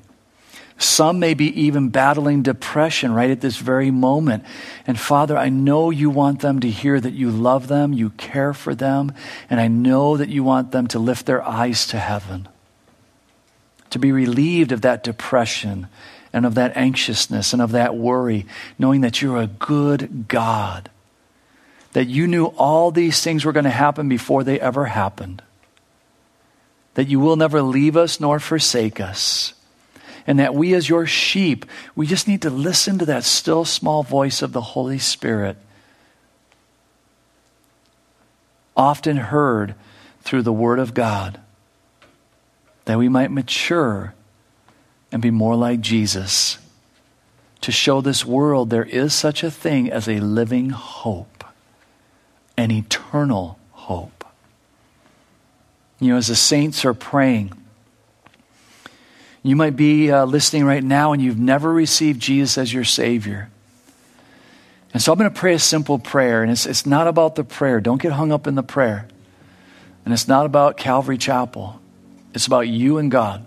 B: Some may be even battling depression right at this very moment. And Father, I know you want them to hear that you love them, you care for them, and I know that you want them to lift their eyes to heaven, to be relieved of that depression and of that anxiousness and of that worry, knowing that you're a good God, that you knew all these things were going to happen before they ever happened, that you will never leave us nor forsake us, and that we, as your sheep, we just need to listen to that still small voice of the Holy Spirit, often heard through the Word of God, that we might mature and be more like Jesus. To show this world there is such a thing as a living hope, an eternal hope. You know, as the saints are praying, you might be uh, listening right now and you've never received Jesus as your Savior. And so I'm going to pray a simple prayer, and it's, it's not about the prayer. Don't get hung up in the prayer. And it's not about Calvary Chapel, it's about you and God.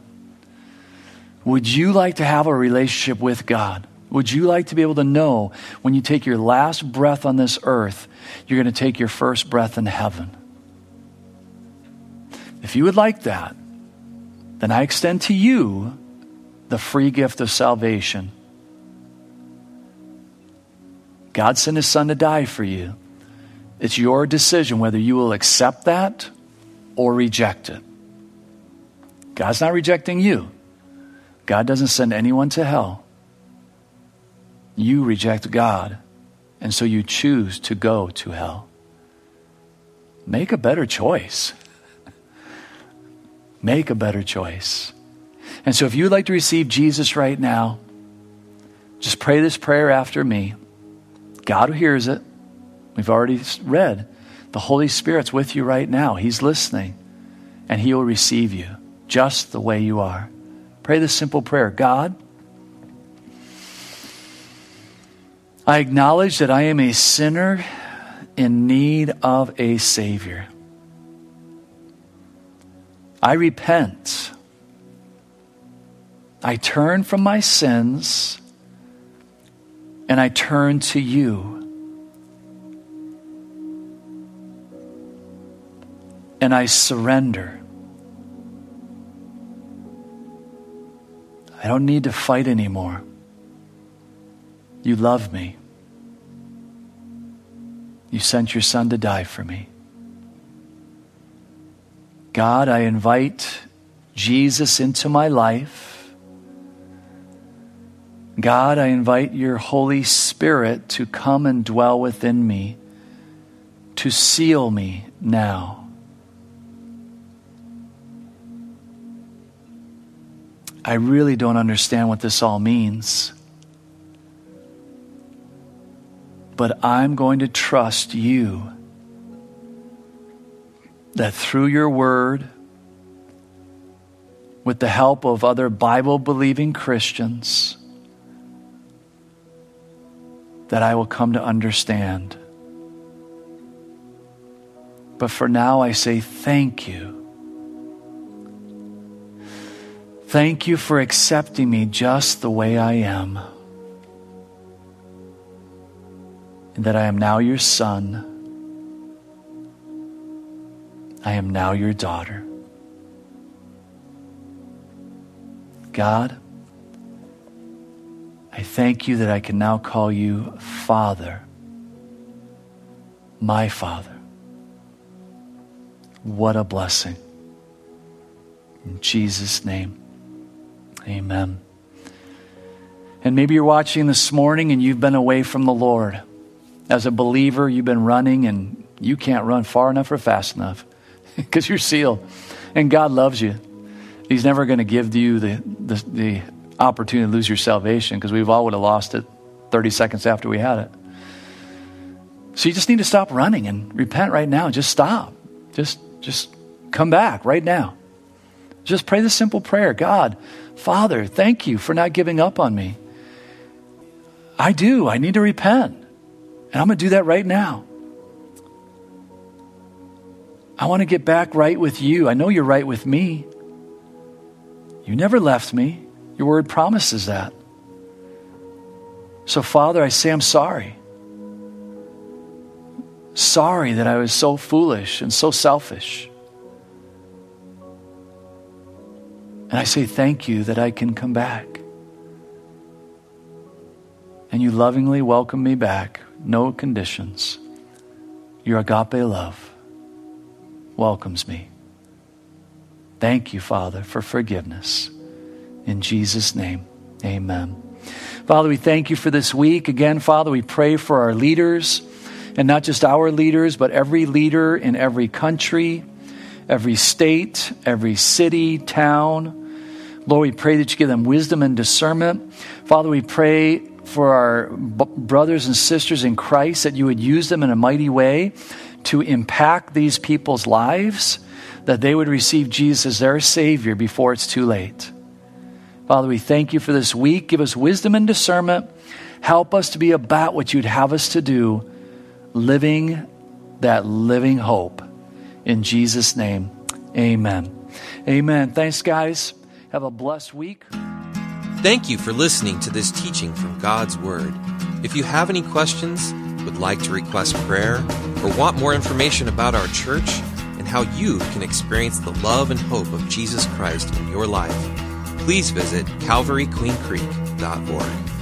B: Would you like to have a relationship with God? Would you like to be able to know when you take your last breath on this earth, you're going to take your first breath in heaven? If you would like that, then I extend to you the free gift of salvation. God sent his son to die for you. It's your decision whether you will accept that or reject it. God's not rejecting you. God doesn't send anyone to hell. You reject God, and so you choose to go to hell. Make a better choice. Make a better choice. And so, if you'd like to receive Jesus right now, just pray this prayer after me. God hears it. We've already read. The Holy Spirit's with you right now. He's listening, and He will receive you just the way you are. Pray this simple prayer God, I acknowledge that I am a sinner in need of a Savior. I repent. I turn from my sins and I turn to you. And I surrender. I don't need to fight anymore. You love me. You sent your son to die for me. God, I invite Jesus into my life. God, I invite your Holy Spirit to come and dwell within me, to seal me now. I really don't understand what this all means. But I'm going to trust you that through your word, with the help of other Bible believing Christians, that I will come to understand. But for now, I say thank you. Thank you for accepting me just the way I am. And that I am now your son I am now your daughter. God, I thank you that I can now call you Father, my Father. What a blessing. In Jesus' name, amen. And maybe you're watching this morning and you've been away from the Lord. As a believer, you've been running and you can't run far enough or fast enough because you're sealed. And God loves you. He's never going to give you the, the, the opportunity to lose your salvation because we've all would have lost it 30 seconds after we had it. So you just need to stop running and repent right now. Just stop. Just just come back right now. Just pray the simple prayer. God, Father, thank you for not giving up on me. I do. I need to repent. And I'm going to do that right now. I want to get back right with you. I know you're right with me. You never left me. Your word promises that. So, Father, I say I'm sorry. Sorry that I was so foolish and so selfish. And I say thank you that I can come back. And you lovingly welcome me back, no conditions. Your agape love welcomes me. Thank you, Father, for forgiveness. In Jesus' name, amen. Father, we thank you for this week. Again, Father, we pray for our leaders, and not just our leaders, but every leader in every country, every state, every city, town. Lord, we pray that you give them wisdom and discernment. Father, we pray for our b- brothers and sisters in Christ that you would use them in a mighty way to impact these people's lives, that they would receive Jesus as their Savior before it's too late. Father, we thank you for this week. Give us wisdom and discernment. Help us to be about what you'd have us to do, living that living hope. In Jesus' name, amen. Amen. Thanks, guys. Have a blessed week.
A: Thank you for listening to this teaching from God's Word. If you have any questions, would like to request prayer, or want more information about our church and how you can experience the love and hope of Jesus Christ in your life, please visit calvaryqueencreek.org.